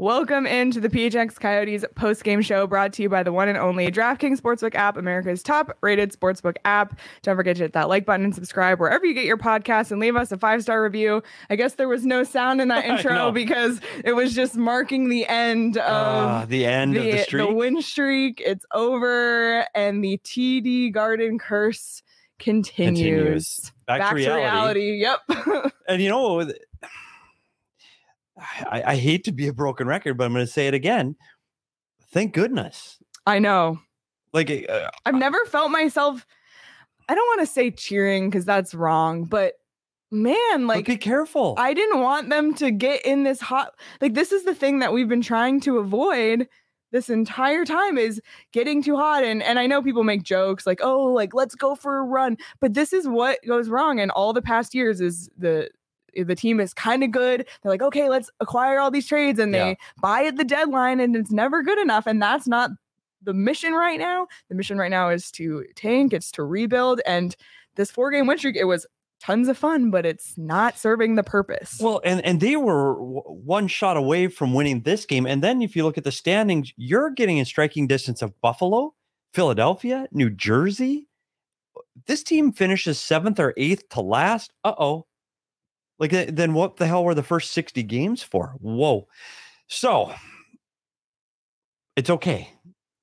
Welcome into the PHNX Coyotes post game show brought to you by the one and only DraftKings Sportsbook app, America's top rated sportsbook app. Don't forget to hit that like button and subscribe wherever you get your podcasts and leave us a five star review. I guess there was no sound in that intro because it was just marking the end of uh, the end the, of the streak. the win streak. It's over and the TD Garden curse continues. Continues. Back to reality. Yep. and you know, I, I hate to be a broken record, but I'm going to say it again. Thank goodness. I know. Like uh, I've never felt myself. I don't want to say cheering because that's wrong, but man, like be careful. I didn't want them to get in this hot. Like this is the thing that we've been trying to avoid this entire time is getting too hot and and I know people make jokes like oh like let's go for a run but this is what goes wrong in all the past years is the the team is kind of good they're like okay let's acquire all these trades and they Yeah. buy at the deadline and it's never good enough and that's not the mission right now the mission right now is to tank it's to rebuild and this four game win streak it was tons of fun but it's not serving the purpose well, and and they were w- one shot away from winning this game. And then if you look at the standings, you're getting in striking distance of Buffalo, Philadelphia, New Jersey. This team finishes seventh or eighth to last. Uh oh. Like then what the hell were the first 60 games for? Whoa. So it's okay.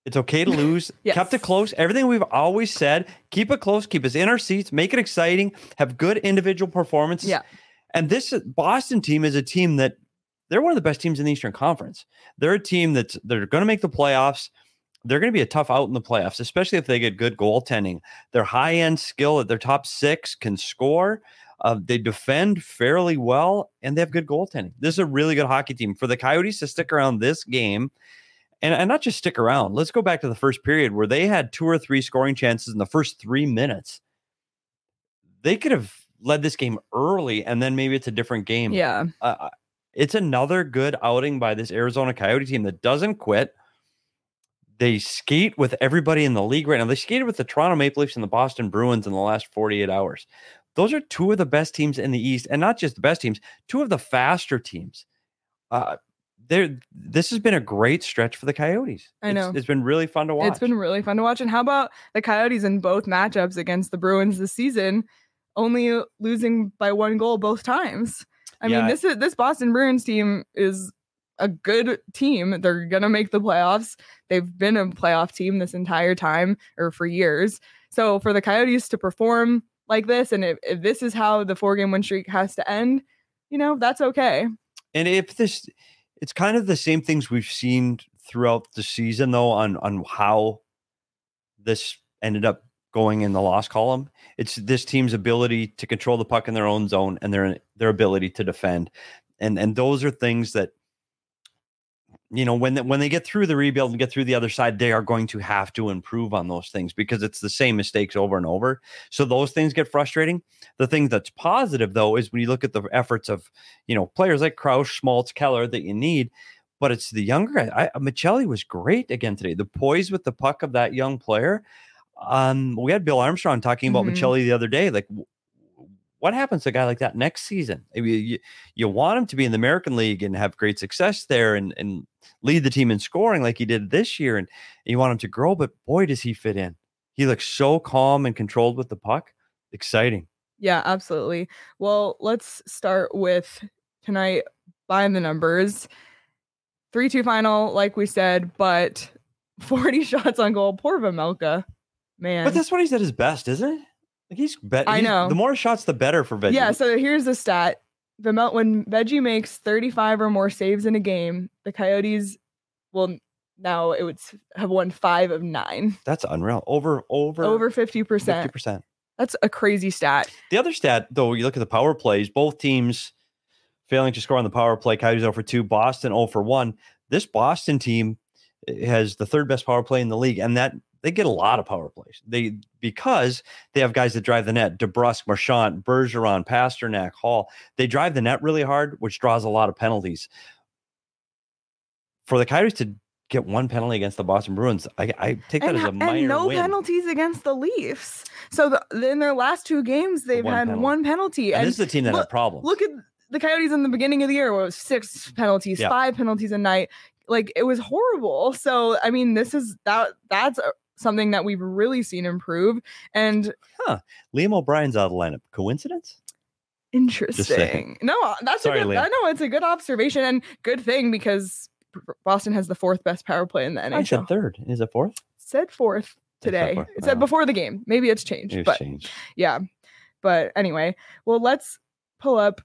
It's okay to lose. Kept it close. Everything we've always said, keep it close, keep us in our seats, make it exciting, have good individual performances. yeah And this uh, Boston team is a team that they're one of the best teams in the Eastern Conference. They're a team that's they're going to make the playoffs. They're going to be a tough out in the playoffs, especially if they get good goaltending. Their high end skill at their top six can score. Uh, they defend fairly well, and they have good goaltending. This is a really good hockey team. For the Coyotes to stick around this game, and, and not just stick around. Let's go back to the first period where they had two or three scoring chances in the first three minutes. They could have led this game early, and then maybe it's a different game yeah uh, it's another good outing by this Arizona Coyote team that doesn't quit. They skate with everybody in the league right now. They skated with the Toronto Maple Leafs and the Boston Bruins in the last 48 hours. Those are two of the best teams in the East, and not just the best teams, two of the faster teams. Uh, there, this has been a great stretch for the Coyotes. I It's- know. it's been really fun to watch. It's been really fun to watch. And how about the Coyotes in both matchups against the Bruins this season, only losing by one goal both times? I Yeah. mean, this is this Boston Bruins team is a good team. They're gonna make the playoffs. They've been a playoff team this entire time or for years. So for the Coyotes to perform like this, and if, if this is how the four game win streak has to end, you know, that's okay. And if this, it's kind of the same things we've seen throughout the season, though, on on how this ended up going in the loss column. It's this team's ability to control the puck in their own zone and their their ability to defend, and and those are things that you know when they, when they get through the rebuild and get through the other side they are going to have to improve on those things because it's the same mistakes over and over so those things get frustrating the thing that's positive though is when you look at the efforts of you know players like Crouse, Schmaltz, Keller that you need but it's the younger guy. I, Maccelli was great again today the poise with the puck of that young player um we had Bill Armstrong talking about Mhm. Maccelli the other day like what happens to a guy like that next season? I mean, you, you want him to be in the American League and have great success there and, and lead the team in scoring like he did this year. And you want him to grow, but boy, does he fit in. He looks so calm and controlled with the puck. Exciting. Yeah, absolutely. Well, let's start with tonight by the numbers. 3 2 final, like we said, but 40 shots on goal. Poor Vejmelka. Man. But that's what he's at his best, isn't it? He's better. I know. The more shots, the better for Veggie. Yeah, so here's the stat. The when Veggie makes 35 or more saves in a game, the Coyotes will now it would have won five of nine, that's unreal. Over over over 50%. fifty percent. That's a crazy stat. The other stat, though, you look at the power plays, both teams failing to score on the power play. Coyotes 0 for 2, Boston 0 for 1. This Boston team has the third best power play in the league, and that they get a lot of power plays. They because they have guys that drive the net, DeBrusk, Marchand, Bergeron, Pastrnak, Hall. They drive the net really hard, which draws a lot of penalties. For the Coyotes to get one penalty against the Boston Bruins, I, I take that And, as a minor and no win. penalties against the Leafs. So the, in their last two games, they've one had penalty. one penalty. And And, this is a team that look- had problems. look at the Coyotes in the beginning of the year, where it was six penalties, Yeah. five penalties a night. Like it was horrible. So I mean, this is that that's something that we've really seen improve. And Liam O'Brien's out of the lineup. Coincidence? Interesting. No, uh, that's Sorry, a good. I know it's a good observation and good thing because Boston has the fourth best power play in the I said NHL. third. Is it fourth? said fourth today. fourth. It said before the game. Maybe it's changed, it's but changed. yeah. But anyway, well, let's pull up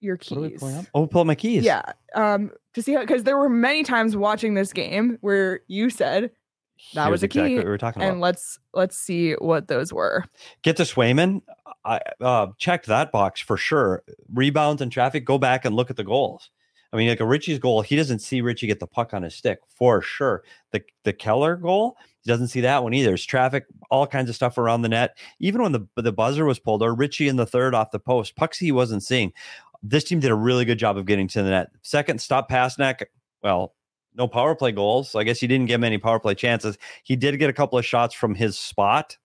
your What are we keys. up? Oh, pull up my keys. Yeah. Um, to see how because there were many times watching this game where you said, That Here's was a exactly key, what we were talking about. and let's let's see what those were. Get to Swayman. I uh, checked that box for sure. Rebounds and traffic. Go back and look at the goals. I mean, like a Ritchie's goal, he doesn't see Ritchie get the puck on his stick for sure. The the Keller goal, he doesn't see that one either. It's traffic, all kinds of stuff around the net. Even when the the buzzer was pulled, or Ritchie in the third off the post, pucks he wasn't seeing. This team did a really good job of getting to the net. Second, stop Pastrnak. Well, no power play goals. So I guess he didn't get many power play chances. He did get a couple of shots from his spot,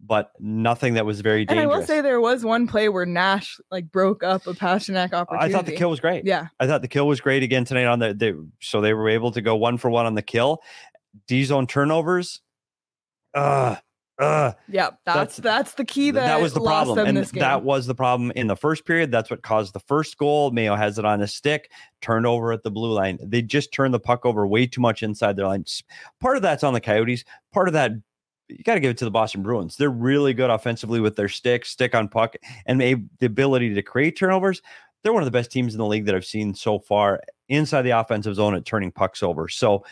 but nothing that was very dangerous. And. I will say there was one play where Nash like broke up a Pastrnak opportunity. I thought the kill was great. Yeah. I thought the kill was great again tonight on the they, so they were able to go one for one on the kill. D zone turnovers. Uh uh Yeah. That's That's- that's the key that, that was the problem. And this game. that was the problem in the first period. That's what caused the first goal. Mayo has it on his stick, turned over at the blue line. They just turned the puck over way too much inside their line. Part of that's on the Coyotes. Part of that, you got to give it to the Boston Bruins. They're really good offensively with their stick, stick on puck, and the ability to create turnovers. They're one of the best teams in the league that I've seen so far inside the offensive zone at turning pucks over. So,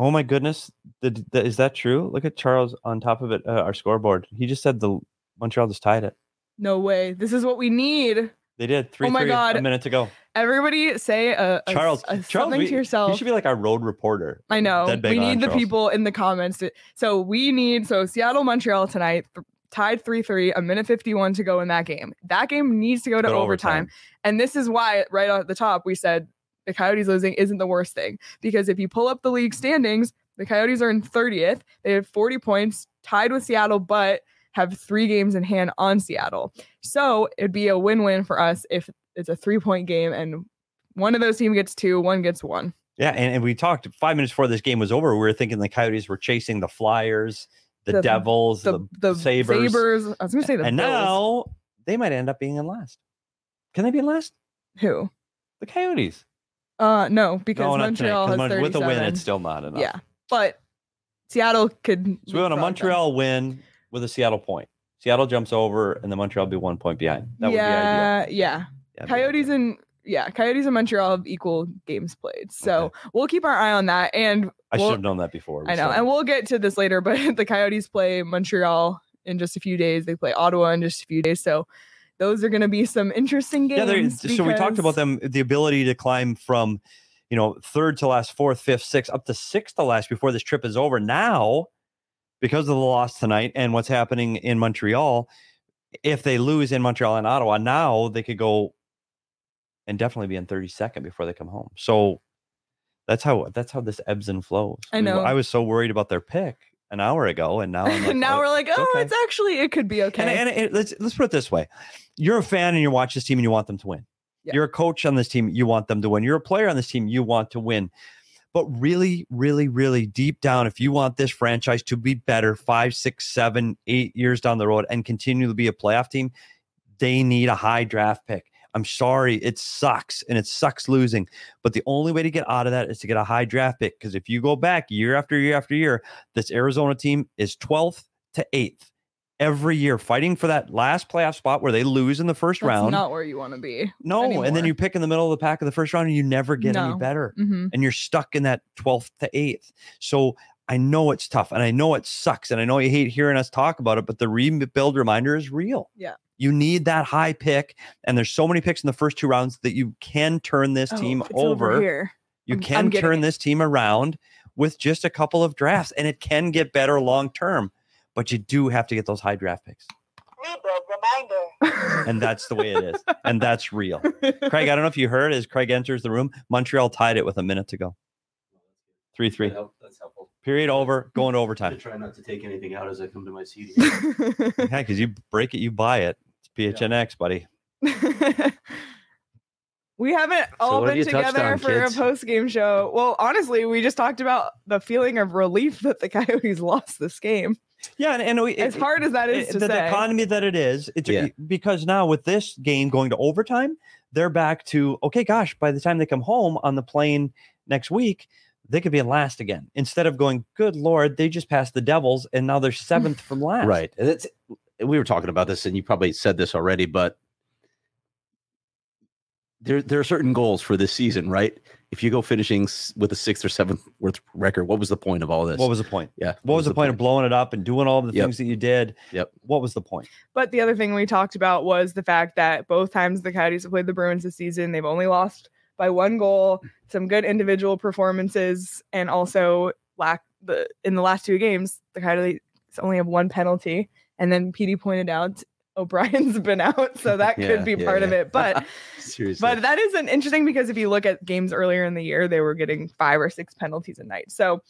oh my goodness, the, the, is that true? Look at Charles on top of it, uh, our scoreboard. He just said the Montreal just tied it. no way. This is what we need. They did three. Oh my three, God. A minute to go. Everybody say a, a- Charles, a Charles, something we- to yourself. He should be like our road reporter. I know. We need the Charles. people in the comments. To, so we need so Seattle Montreal tonight th- tied 3-3, a minute 51 to go in that game. That game needs to go to Go to overtime. And this is why right at the top we said the Coyotes losing isn't the worst thing because if you pull up the league standings, the Coyotes are in 30th. They have 40 points, tied with Seattle, but have 3 games in hand on Seattle. So, it'd be a win-win for us if it's a 3-point game and one of those team gets 2, one gets 1. Yeah, and, and we talked five minutes before this game was over. We were thinking the Coyotes were chasing the Flyers, the, The- Devils, The the, the Sabres. Sabres. I was going to say the and Bills. now they might end up being in last. Can they be in last? Who? The Coyotes. Uh, no, because No, tonight, has Mon- 37. with a win, it's still not enough. yeah, but Seattle could. So we want a leapfrog them. Montreal win with a Seattle point. Seattle jumps over, and the Montreal be one point behind. That would be ideal. yeah, yeah. Yeah, that'd Coyotes ideal. and yeah, Coyotes and Montreal have equal games played. So we'll keep our eye on that. And I we'll- should have known that before. I know, so- and we'll get to this later. But the Coyotes play Montreal in just a few days. They play Ottawa in just a few days. So those are going to be some interesting games. Yeah, there- so we talked about them, the ability to climb from, you know, third to last, fourth, fifth, sixth, up to sixth to last before this trip is over. Now, because of the loss tonight and what's happening in Montreal, if they lose in Montreal and Ottawa, now they could go and definitely be in 32nd before they come home. So that's how that's how this ebbs and flows. I know. I was so worried about their pick an hour ago, and now I'm like, now oh, we're like, oh, okay. it's actually it could be okay. and, and it, let's let's put it this way: you're a fan and you watch this team and you want them to win. Yeah. You're a coach on this team, you want them to win. You're a player on this team, you want to win. But really, really, really deep down, if you want this franchise to be better five, six, seven, eight years down the road and continue to be a playoff team, they need a high draft pick. I'm sorry, it sucks and it sucks losing. But the only way to get out of that is to get a high draft pick. Because if you go back year after year after year, this Arizona team is 12th to 8th every year, fighting for that last playoff spot where they lose in the first That's round. not where you want to be. no, and then you pick in the middle of the pack of the first round and you never get any No. better. hmm And you're stuck in that 12th to 8th. So I know it's tough and I know it sucks. And I know you hate hearing us talk about it, but the rebuild reminder is real. Yeah. You need that high pick. And there's so many picks in the first two rounds that you can turn this oh, team Oh, it's over, over. here. You I'm- I'm can turn it. this team around with just a couple of drafts and it can get better long term. But you do have to get those high draft picks. Reminder. And that's the way it is. And that's real. Craig, I don't know if you heard as Craig enters the room, Montreal tied it with a minute to go. 3 3. That's helpful. Period over, going to I overtime. try not to take anything out as I come to my seat. Yeah, because you break it, you buy it. It's PHNX, buddy. we haven't all what been you together on, for kids? a post game show. Well, honestly, we just talked about the feeling of relief that the Coyotes lost this game. Yeah, and, and we, As it- hard as that is it- to the, the economy that it is, it's Yeah. because now with this game going to overtime, they're back to okay. Gosh, by the time they come home on the plane next week, they could be in last again instead of going. Good lord, they just passed the Devils and now they're seventh from last. right. And it's we were talking about this, and you probably said this already, but there there are certain goals for this season, right? If you go finishing with a sixth or seventh worth record, what was the point of all this? What was the point? yeah? What was the point of blowing it up and doing all the Yep. things that you did? Yep. What was the point? But the other thing we talked about was the fact that both times the Coyotes have played the Bruins this season, they've only lost by one goal, some good individual performances, and also lack the in the last two games, the Coyotes only have one penalty. And then PD pointed out O'Brien's been out, so that Yeah, could be yeah, part of it. But Seriously, but that is an interesting because if you look at games earlier in the year, they were getting five or six penalties a night. So,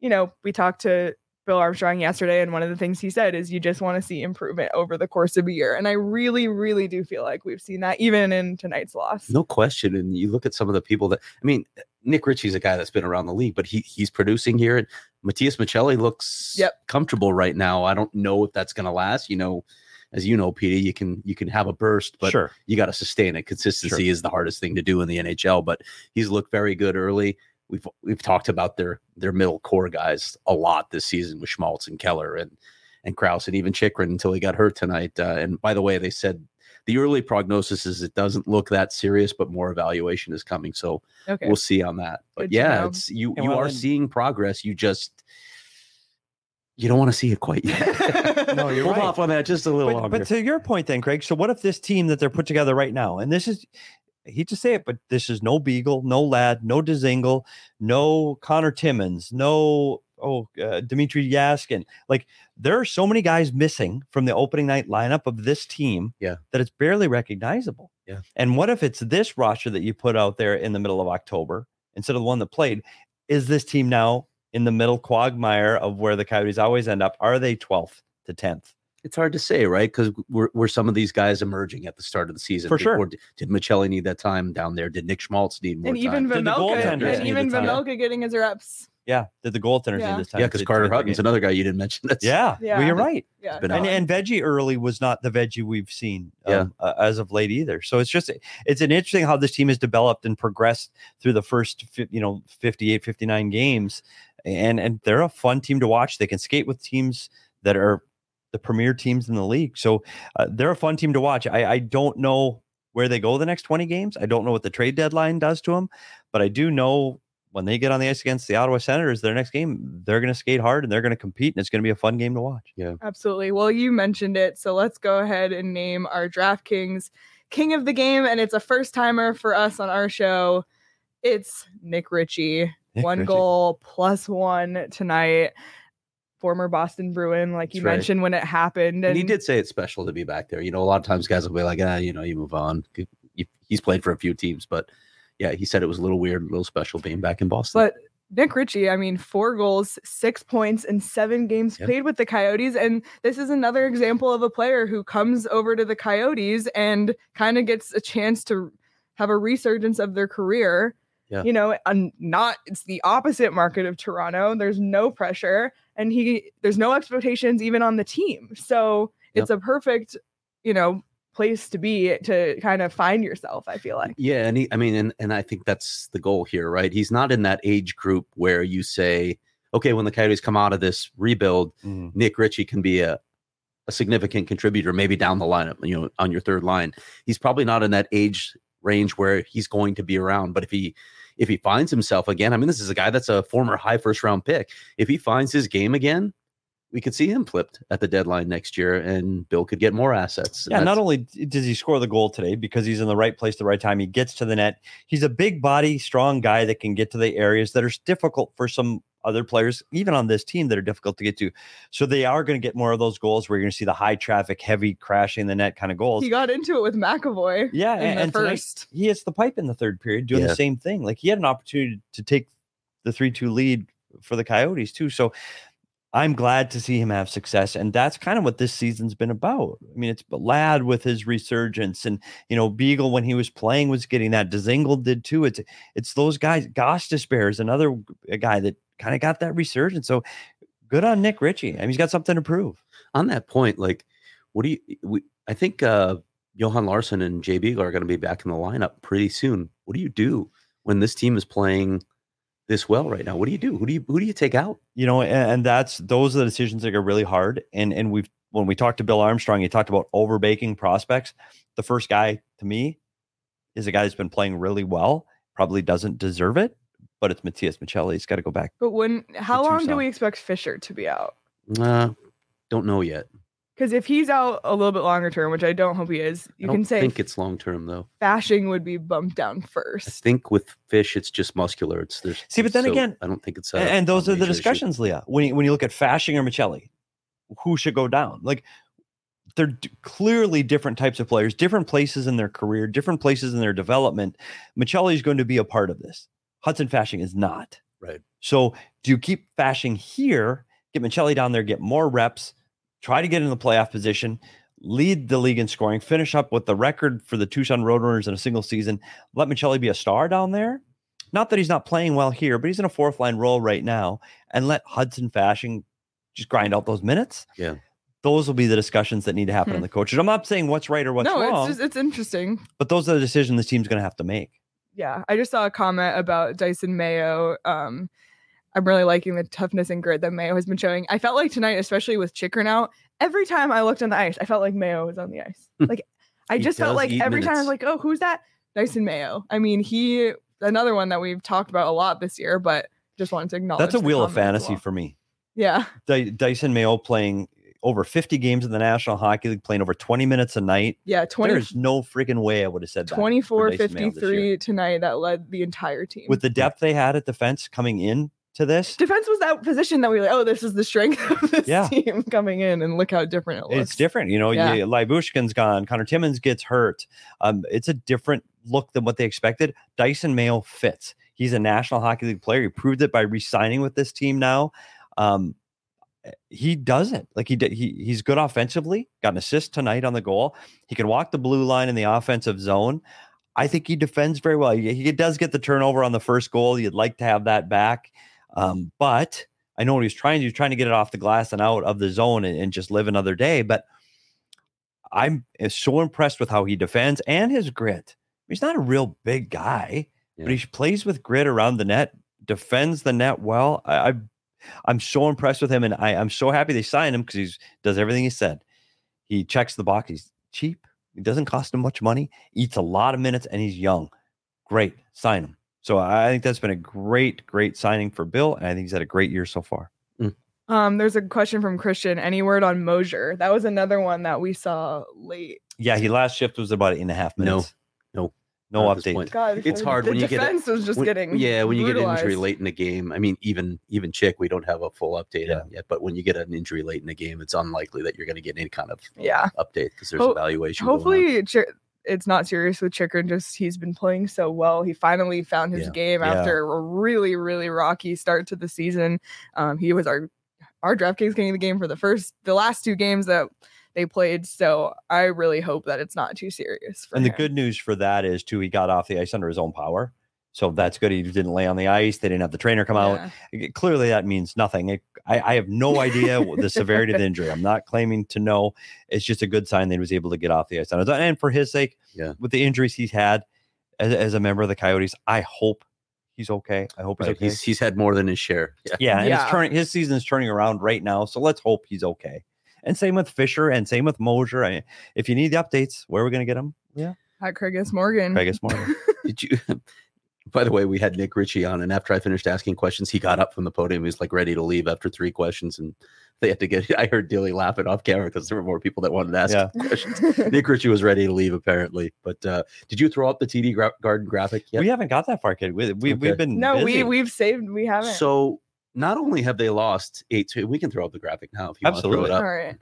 you know, we talked to Bill Armstrong yesterday, and one of the things he said is you just want to see improvement over the course of a year. And I really, really do feel like we've seen that even in tonight's loss. No question. And you look at some of the people that I mean, Nick Ritchie's a guy that's been around the league, but he he's producing here. And Matias Maccelli looks Yep. comfortable right now. I don't know if that's gonna last. You know, as you know, Petey, you can you can have a burst, but sure. you got to sustain it. Consistency is the hardest thing to do in the NHL, but he's looked very good early. We've we've talked about their their middle core guys a lot this season with Schmaltz and Keller and and Crouse and even Chychrun until he got hurt tonight. Uh, and by the way, they said the early prognosis is it doesn't look that serious, but more evaluation is coming. So Okay. we'll see on that. But Good yeah, it's you And you well, are then- seeing progress. You just you don't want to see it quite yet. No, you're Hold right. off on that just a little But, longer. but to your point, then, Craig. So, what if this team that they're put together right now, and this is, I hate to say it, but this is no Beagle, no Ladd, no Dzingel, no Conor Timmins, no oh uh, Dmitrij Jaskin. Like there are so many guys missing from the opening night lineup of this team, Yeah. that it's barely recognizable. Yeah. And what if it's this roster that you put out there in the middle of October instead of the one that played? Is this team now in the middle quagmire of where the Coyotes always end up? Are they 12th to 10th? it's hard to say, right? Because were, were some of these guys emerging at the start of the season? For Did- sure. Or did, did Maccelli need that time down there? Did Nick Schmaltz need more and even time? Did the Vejmelka, goaltenders and need even the time? Getting his reps. Yeah, did the goaltenders Yeah. need this time? yeah, because Carter get Hutton's another guy you didn't mention. That's, Yeah, Yeah. well, you're right. Yeah. been no. And and veggie early was not the veggie we've seen Yeah. um, uh, as of late either. So it's just it's an interesting how this team has developed and progressed through the first you know 58 59 games and and they're a fun team to watch. They can skate with teams that are the premier teams in the league. So uh, they're a fun team to watch. I I don't know where they go the next 20 games. I don't know what the trade deadline does to them, but I do know when they get on the ice against the Ottawa Senators, their next game, they're going to skate hard and they're going to compete, and it's going to be a fun game to watch. Yeah, absolutely. Well, you mentioned it. So let's go ahead and name our DraftKings king of the game. And it's a first timer for us on our show. It's Nick Ritchie. One goal plus one tonight. Former Boston Bruin, like you right. mentioned when it happened. And he did say it's special to be back there. You know, a lot of times guys will be like, ah, you know, you move on. He's played for a few teams, but yeah, he said it was a little weird, a little special being back in Boston. But Nick Ritchie, I mean, four goals, six points in seven games Yep. played with the Coyotes. And this is another example of a player who comes over to the Coyotes and kind of gets a chance to have a resurgence of their career. Yeah. You know, and not it's the opposite market of Toronto. There's no pressure and he there's no expectations even on the team. So it's a perfect, you know, place to be to kind of find yourself, I feel like. Yeah, and he, I mean, and and I think that's the goal here, right? He's not in that age group where you say, okay, when the Coyotes come out of this rebuild, Mhm. Nick Ritchie can be a a significant contributor, maybe down the lineup, you know, on your third line. He's probably not in that age range where he's going to be around. But if he if he finds himself again, I mean, this is a guy that's a former high first round pick. If he finds his game again, we could see him flipped at the deadline next year, and Bill could get more assets. Yeah, not only does he score the goal today because he's in the right place the right time, he gets to the net. He's a big body, strong guy that can get to the areas that are difficult for some other players, even on this team, that are difficult to get to. So they are going to get more of those goals where you're going to see the high traffic, heavy crashing the net kind of goals. He got into it with McAvoy. Yeah, in and, the and tonight first. he hits the pipe in the third period, doing Yeah. the same thing. Like he had an opportunity to take the three-two lead for the Coyotes too. So I'm glad to see him have success, and that's kind of what this season's been about. I mean, it's Ladd with his resurgence, and you know Beagle when he was playing was getting that. Dzingel did too. It's it's those guys. Gostisbehere is another guy that kind of got that resurgence. So good on Nick Ritchie. I mean, he's got something to prove. on that point, like, what do you? We, I think uh, Johan Larsson and Jay Beagle are going to be back in the lineup pretty soon. What do you do when this team is playing this well right now? What do you do? Who do you who do you take out? you know, and, and that's those are the decisions that are really hard. And and we've when we talked to Bill Armstrong, he talked about overbaking prospects. The first guy to me is a guy that's been playing really well, probably doesn't deserve it, but it's Matias Maccelli. He's got to go back. But when how long do we expect Fischer to be out? Uh, don't know yet. Because if he's out a little bit longer term, which I don't hope he is, you I don't can say think it's long term though. Fasching would be bumped down first. I think with fish, it's just muscular. It's there's See, but then so again- I don't think it's A- a- and, a those are the major issue. discussions, Leah. When you, when you look at Fasching or Maccelli, who should go down? Like they're d- clearly different types of players, different places in their career, different places in their development. Maccelli is going to be a part of this. Hudson Fasching is not. Right. So do you keep Fasching here, get Maccelli down there, get more reps, try to get in the playoff position, lead the league in scoring, finish up with the record for the Tucson Roadrunners in a single season, let Maccelli be a star down there? Not that he's not playing well here, but he's in a fourth line role right now, and let Hudson Fasching just grind out those minutes. Yeah. Those will be the discussions that need to happen in Hmm. the coaches. I'm not saying what's right or what's no, wrong, it's just it's interesting. but those are the decisions the team's going to have to make. Yeah, I just saw a comment about Dysin Mayo. Um, I'm really liking the toughness and grit that Mayo has been showing. I felt like tonight, especially with Chychrun out, every time I looked on the ice, I felt like Mayo was on the ice. Hmm. Like I just felt like every time I was like, oh, who's that? Dysin Mayo. I mean, he another one that we've talked about a lot this year, but just wanted to acknowledge. That's a wheel of fantasy well. for me. Yeah, Dy- Dysin Mayo playing over 50 games in the National Hockey League, playing over 20 minutes a night. yeah. 20, There's no freaking way I would have said that. 24 Dysin Mayo this year. 53 tonight that led the entire team. With the depth they had at defense coming in to this, defense was that position that we were like, oh, this is the strength of this Yeah. team coming in, and look how different it looks. it's different. You know, Yeah. yeah. Lyubushkin's gone, Conor Timmins gets hurt. Um, it's a different look than what they expected. Dysin Mayo fits. He's a National Hockey League player. He proved it by re-signing with this team now. Um, he does it like he did. He he's good offensively. Got an assist tonight on the goal. He can walk the blue line in the offensive zone. I think he defends very well. He, he does get the turnover on the first goal. You'd like to have that back, um, but I know what he's trying to. do. He's trying to get it off the glass and out of the zone and, and just live another day. But I'm uh, so impressed with how he defends and his grit. He's not a real big guy, but he plays with grit around the net, defends the net well. I, I I'm so impressed with him, and I, I'm so happy they signed him because he does everything he said. He checks the box. He's cheap. He doesn't cost him much money. Eats a lot of minutes, and he's young. Great, sign him. So I think that's been a great, great signing for Bill, and I think he's had a great year so far. Um, there's a question from Christian. Any word on Moser? That was another one that we saw late. Yeah, he last shift was about eight and a half No, minutes. no, no not update. God, It's hard the when you get a- defense was just When- getting yeah when you get an injury late in the game i mean even even chick we don't have a full update Yeah. on yet but when you get an injury late in the game it's unlikely that you're going to get any kind of Yeah, update because there's Ho- evaluation going on. hopefully Chi- it's not serious with Chychrun. Just he's been playing so well. He finally found his Yeah. game Yeah. after a really really rocky start to the season. Um, he was our our DraftKings king of the game for the first the last two games that they played. So I really hope that it's not too serious. And the good news for that is too, he got off the ice under his own power. So that's good. He didn't lay on the ice. They didn't have the trainer come out. Yeah. Clearly, that means nothing. It, I, I have no idea the severity of the injury. I'm not claiming to know. It's just a good sign that he was able to get off the ice. And for his sake, Yeah. with the injuries he's had as, as a member of the Coyotes, I hope he's okay. I hope he's Right. okay. He's he's had more than his share. Yeah. yeah, and Yeah. it's turning. His season is turning around right now. So let's hope he's okay. And same with Fischer, and same with Moser. I, if you need the updates, where are we going to get them? Yeah, At Craigus Morgan. I guess more. Did you? By the way, we had Nick Ritchie on, and after I finished asking questions, he got up from the podium. He was like ready to leave after three questions, and they had to get. I heard Dilly laughing off camera because there were more people that wanted to ask Yeah. questions. Nick Ritchie was ready to leave apparently, but uh, did you throw up the TD gra- Garden graphic yet? We haven't got that far, kid. We, we, Okay. We've been no, busy. we we've saved. We haven't. So not only have they lost eight, we can throw up the graphic now if you want to throw it up. right.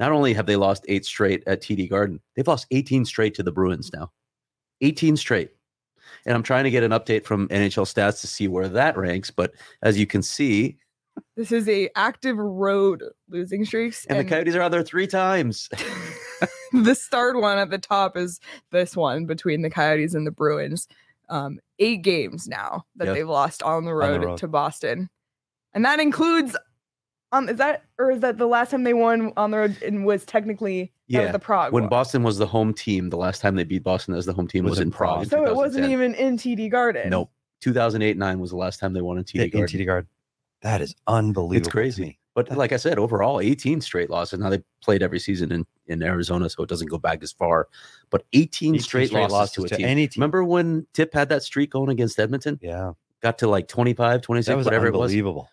Not only have they lost eight straight at TD Garden, they've lost 18 straight to the Bruins now. 18 straight. And I'm trying to get an update from NHL stats to see where that ranks. But as you can see, This is a active road losing streaks, and, the Coyotes are out there three times. the starred one at the top is this one between the Coyotes and the Bruins. Um, eight games now that Yep. they've lost on the the road, to Boston, and that includes. Um, is that or is that the last time they won on the road and was technically Yeah, the Prague when one. Boston was the home team, the last time they beat Boston as the home team was, in Prague. so it wasn't even in TD Garden. Nope. 2008 9 was the last time they won in TD in Garden. TD Guard. That is unbelievable. It's crazy. me. But like I said, overall, 18 straight losses. Now they played every season in, in Arizona, so it doesn't go back as far. But 18, 18 straight, losses, to a team. any team. Remember when Tip had that streak going against Edmonton? Yeah, Got to like 25, 26, that was whatever it was. unbelievable.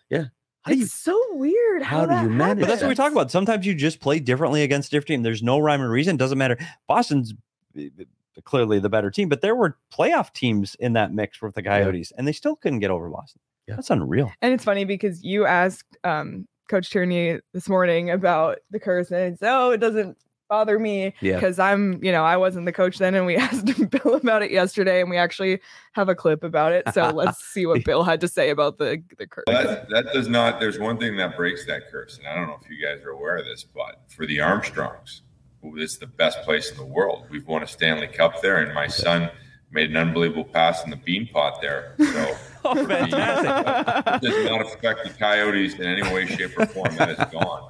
How do you it's so weird. How, how do that you manage But that's what we talk about. Sometimes you just play differently against different team. There's no rhyme or reason. Doesn't matter. Boston's uh, clearly the better team, but there were playoff teams in that mix with the Coyotes, and they still couldn't get over Boston. Yeah. That's unreal. And it's funny because you asked um, Coach Tourigny this morning about the curse, and it's, oh, it doesn't bother me Yeah. because I'm, you know, I wasn't the coach then, and we asked Bill about it yesterday, and we actually have a clip about it. So let's see what Bill had to say about the the curse. That, that does not, there's one thing that breaks that curse. And I don't know if you guys are aware of this, but for the Armstrongs, it's the best place in the world. We've won a Stanley Cup there, and my son made an unbelievable pass in the Beanpot there. So Oh, it does not affect the Coyotes in any way, shape, or form. That is gone.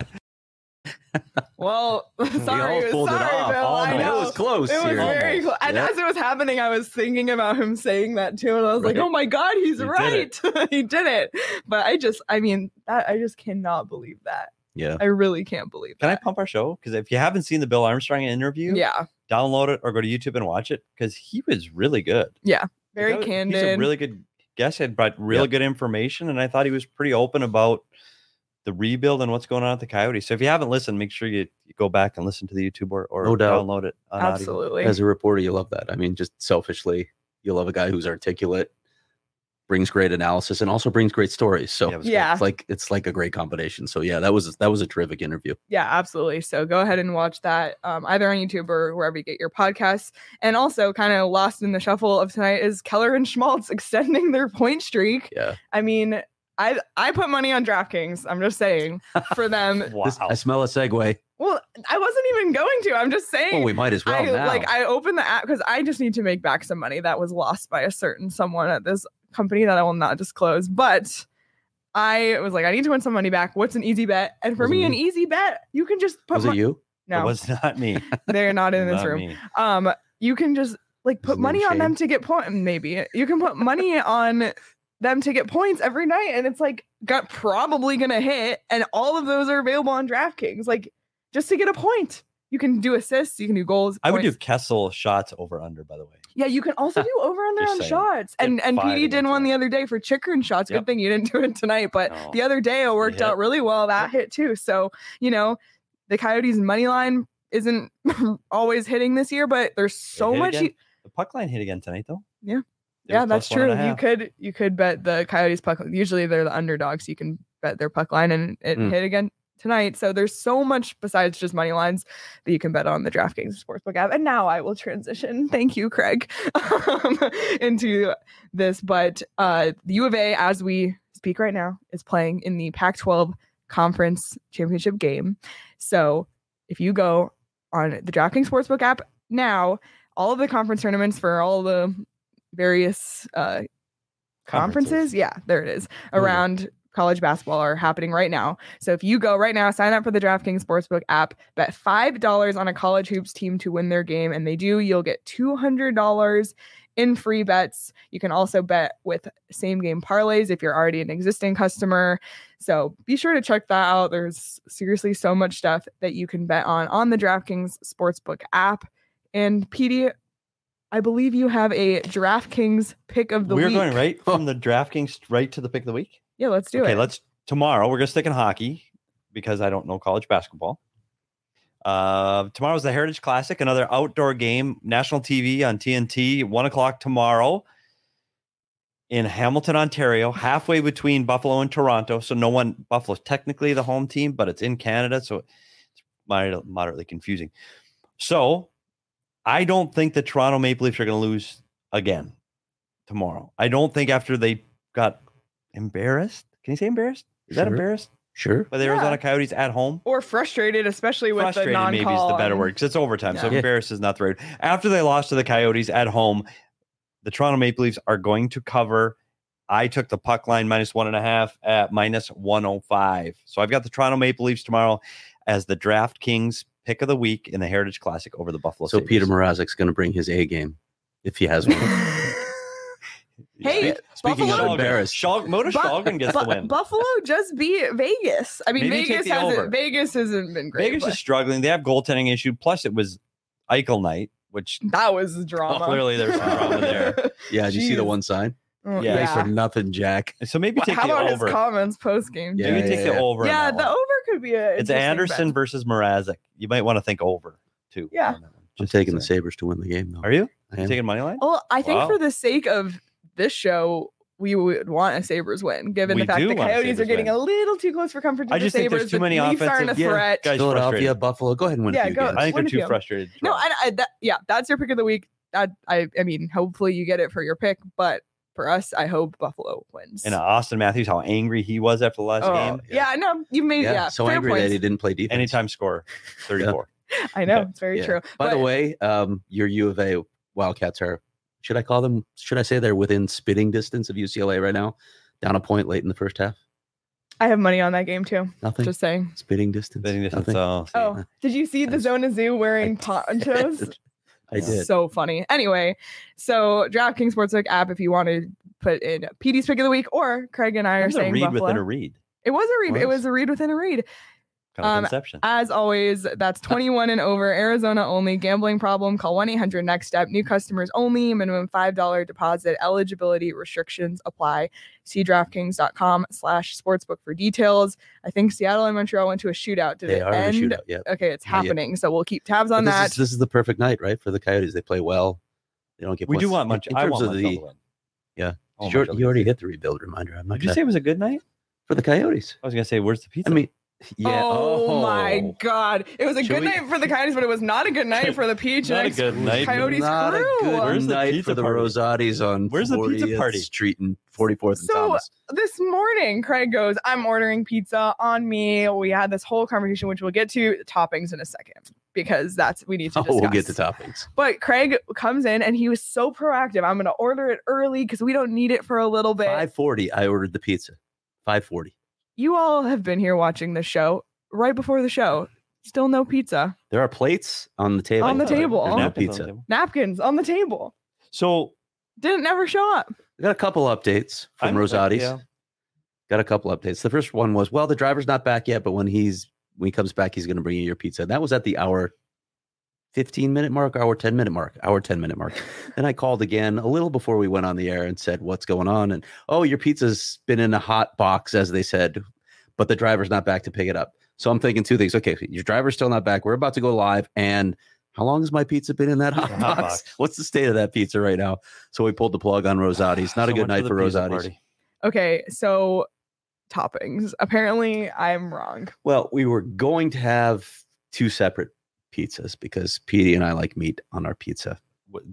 Well, sorry, all pulled it sorry, off. Bill. Oh, I Almost. It was close It was here. very close. And Yeah. as it was happening, I was thinking about him saying that too, and I was like, "Oh my god, he's He did right! he did it." But I just, I mean, that I just cannot believe that. Yeah. I really can't believe that. Can I pump our show? Because if you haven't seen the Bill Armstrong interview, yeah, download it or go to YouTube and watch it because he was really good. Yeah, very That was- candid. He's a really good guest. Had brought really Yep. good information, and I thought he was pretty open about the rebuild and what's going on at the Coyotes. So if you haven't listened, make sure you, you go back and listen to the YouTube or, or No download it. On audio. Absolutely. As a reporter, you love that. I mean, just selfishly, you love a guy who's articulate, brings great analysis, and also brings great stories. So Yeah, it. Yeah. it's like it's like a great combination. So yeah, that was that was a terrific interview. Yeah, absolutely. So go ahead and watch that um, either on YouTube or wherever you get your podcasts. And also, kind of lost in the shuffle of tonight is Keller and Schmaltz extending their point streak. Yeah. I mean, I I put money on DraftKings. I'm just saying for them. Wow. This- I smell a segue. Well, I wasn't even going to. I'm just saying. Well, we might as well I now. like I opened the app because I just need to make back some money that was lost by a certain someone at this company that I will not disclose. But I was like, I need to win some money back. What's an easy bet? And for Was me, an me? easy bet, you can just put. was mon- it you? It No, was not me. they're not in this Not room. me. Um, you can just like His put name money on them to get point. Maybe you can put money on them to get points every night, and it's like got probably gonna hit, and all of those are available on DraftKings. Like just to get a point, you can do assists, you can do goals. I would do. Kessel shots over under, by the way. Yeah, you can also do over under on saying. shots, and Get and PD did one the other day for Chickering shots. Good Yep. thing you didn't do it tonight, but No. the other day it worked out really well. That hit too. So you know, the Coyotes money line isn't always hitting this year, but there's so much. You, The puck line hit again tonight, though. Yeah. Yeah, that's true. You could you could bet the Coyotes puck. Usually they're the underdogs. So you can bet their puck line, and it Mm. hit again tonight. So there's so much besides just money lines that you can bet on the DraftKings Sportsbook app. And now I will transition. Thank you, Craig, um, into this. But uh, the U of A, as we speak right now, is playing in the Pac-12 Conference Championship game. So if you go on the DraftKings Sportsbook app now, all of the conference tournaments for all the various uh, Conferences. conferences. Yeah, there it is. There you go. Around college basketball are happening right now. So if you go right now, sign up for the DraftKings Sportsbook app, bet $5 on a college hoops team to win their game. And they do, you'll get $200 in free bets. You can also bet with same game parlays if you're already an existing customer. So be sure to check that out. There's seriously so much stuff that you can bet on on the DraftKings Sportsbook app. And PD, I believe you have a DraftKings pick of the week. We're going right from the DraftKings right to the pick of the week. Yeah, let's do okay, it. Okay, let's tomorrow. We're gonna stick in hockey because I don't know college basketball. Uh, tomorrow's the Heritage Classic, another outdoor game, national TV on TNT, one o'clock tomorrow in Hamilton, Ontario, halfway between Buffalo and Toronto. So no one Buffalo's technically the home team, but it's in Canada, so it's moderately confusing. So I don't think the Toronto Maple Leafs are going to lose again tomorrow. I don't think after they got embarrassed. Can you say embarrassed? Is that embarrassed Sure. by the Yeah. Arizona Coyotes at home? or frustrated, especially with the Frustrated non maybe is the better word because it's overtime. So Yeah. embarrassed is not the right. After they lost to the Coyotes at home, the Toronto Maple Leafs are going to cover. I took the puck line minus one and a half at minus 105. So I've got the Toronto Maple Leafs tomorrow as the DraftKings pick of the week in the Heritage Classic over the Buffalo So Sabres. Petr Mrazek's going to bring his A game if he has one. Hey, Speaking Buffalo- of embarrassed, Shal- Motor Bu- Shalgren gets Bu- the win. Buffalo just beat Vegas. I mean, Maybe Vegas hasn't. Vegas hasn't been great. Vegas but is struggling. They have goaltending issue. Plus, it was Eichel night, which that was drama. clearly there's some drama there. yeah, did you see the one sign? Oh, Yeah. Thanks for nothing, Jack. So maybe What- take How the about over. his comments post game? Yeah, maybe take the over. yeah, the one. over could be a. It's Anderson bet. versus Mrazek. You might want to think over too. Yeah. on that. I'm Just taking the. Sabres to win the game, though. Are you? I You taking money line? Well, I think Wow. for the sake of this show, we would want a Sabres win, given We the fact the Coyotes are getting win. a little too close for comfort to I the just think Sabres. there's too many Leafs aren't a offensive- threat. Guys Philadelphia, frustrated. Buffalo. Go ahead and win Yeah, a few go- games. I think win they're too frustrated. No. I, I that, yeah, that's your pick of the week. That I, I mean, hopefully you get it for your pick, but for us, I hope Buffalo wins. and uh, Auston Matthews, how angry he was after the last Oh, game. yeah, no, you made yeah, yeah, so fair angry points. that he didn't play defense. Anytime score, 34. I know Okay. it's very Yeah. true. By the way, um, your U of A Wildcats are. Should I call them? Should I say they're within spitting distance of UCLA right now? Down a point late in the first half. I have money on that game too. Nothing. Just saying. spitting distance. Then he Nothing. so, Oh, did you see the Zona Zoo wearing I did. ponchos? I did. So funny. Anyway, so DraftKings Sportsbook app if you want to put in PD's pick of the week, or Craig and I are That's a saying read Buffalo. within a read. It was a read. It Was. was a read within a read. Kind of Um, conception. As always, that's 21 and over, Arizona only. Gambling problem, call 1 800 next step. New customers only, minimum $5 deposit. Eligibility restrictions apply. See DraftKings.com slash sportsbook for details. I think Seattle and Montreal went to a shootout. Did they it are in a end? shootout. Yeah. Okay, it's Not yet. happening. So we'll keep tabs on this that. Is, this is the perfect night, right, for the Coyotes. They play well. They don't get. we do want much. in I terms want of the. Yeah. Oh, you already to hit the rebuild reminder. I'm not Did you gonna- say it was a good night? for the Coyotes. I was gonna say, where's the pizza? I mean, yeah. Oh, my oh. God. It was a Should good we- night for the Coyotes, but it was not a good night for the PHNX. Not a good night. Coyotes Not a good Where's the night pizza for the party? Rosati's on Where's the pizza party? Street and 44th and So, Thomas. this morning, Craig goes, I'm ordering pizza on me. We had this whole conversation, which we'll get to toppings in a second because that's we need to Oh, discuss. we'll get to toppings. But Craig comes in and he was so proactive. I'm going to order it early because we don't need it for a little bit. 540. I ordered the pizza. 540. You all have been here watching the show right before the show. Still no pizza. There are plates on the table. On the There's table. no Napkins on the pizza. table. Napkins on the table. So Didn't never show up. I got a couple updates from I'm- Rosati's. yeah. Got a couple updates. The first one was, well, the driver's not back yet, but when he's when he comes back, he's going to bring you your pizza. That was at the hour 15 minute mark, hour 10 minute mark, hour 10 minute mark. then I called again a little before we went on the air and said, what's going on? And oh, your pizza's been in a hot box, as they said, but the driver's not back to pick it up. So I'm thinking two things. Okay, your driver's still not back. We're about to go live. And how long has my pizza been in that hot, box? box. What's the state of that pizza right now? So we pulled the plug on Rosati's. Not a good night for Rosati's. Okay, so toppings. Apparently, I'm wrong. Well, we were going to have two separate pizzas because Petey and I like meat on our pizza.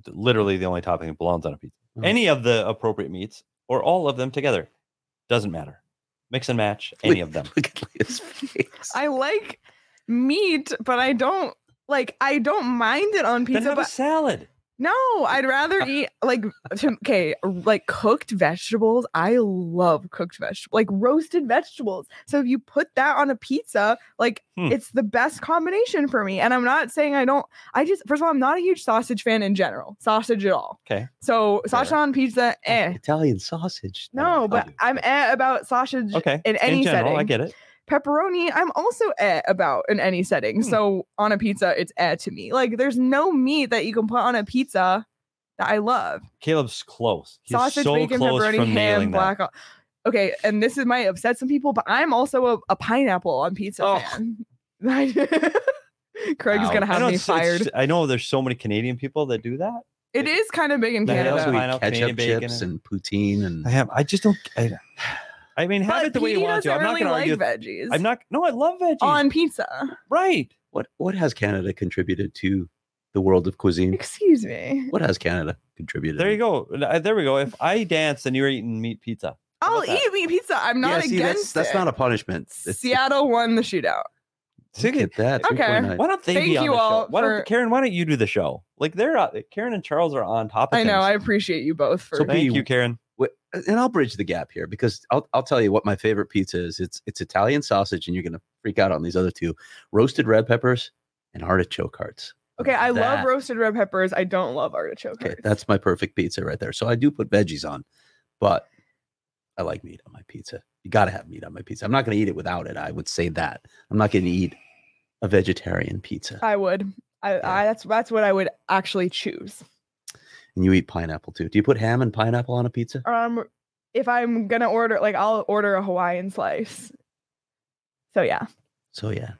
Literally, the only topping that belongs on a pizza. Oh. Any of the appropriate meats or all of them together doesn't matter. Mix and match any of them. Look at his face. I like meat, but I don't like. I don't mind it on Then pizza. have a But salad. No, I'd rather eat like to- okay, like cooked vegetables. I love cooked vegetables, like roasted vegetables. So if you put that on a pizza, like Hmm. it's the best combination for me. And I'm not saying I don't. I just first of all, I'm not a huge sausage fan in general, sausage at all. Okay. So sausage Fair. on pizza, eh. Italian sausage. No, but I'm eh about sausage Okay. in any general, setting. I get it. Pepperoni i'm also eh about in any setting Hmm. so on a pizza it's eh to me like there's no meat that you can put on a pizza that i love Caleb's close. He's sausage so bacon close pepperoni from ham black that. o- okay and this is might upset some people but i'm also a, a pineapple on pizza Oh. fan craig's Wow. gonna have me it's- it's- fired I know there's so many Canadian people that do that. it is kind of big in They They canada also Canada. Pineapple, Canadian ketchup bacon chips and- and poutine and I have. I just don't. I, I mean, have but it the way you want to. I'm not really going to like argue. veggies I'm not. No, I love veggies. on pizza right. what what has Canada contributed to the world of cuisine? excuse me What has Canada contributed? There you go. Uh, There we go. If I dance and you're eating meat pizza, i'll eat meat pizza i'm Yeah, not see, against that's, that's not a punishment. It's, seattle won the shootout Look at that. Okay. why don't they Thank be on you the all show? Why don't Karen? Why don't you do the show? Like they're uh, Karen and Charles are on top of I know. I appreciate you both for. So Thank you, Karen. And I'll bridge the gap here because I'll I'll tell you what my favorite pizza is. It's it's Italian sausage, and you're gonna freak out on these other two: roasted red peppers and artichoke hearts. okay, I love roasted red peppers. I don't love artichoke. Okay, hearts. that's my perfect pizza right there. So I do put veggies on, but I like meat on my pizza. You got to have meat on my pizza. I'm not going to eat it without it. I would say that. I'm not going to eat a vegetarian pizza. I would. I, I that's that's what I would actually choose. And you eat pineapple too. Do you put ham and pineapple on a pizza? Um, if I'm gonna order, like, I'll order a Hawaiian slice. So yeah. So yeah.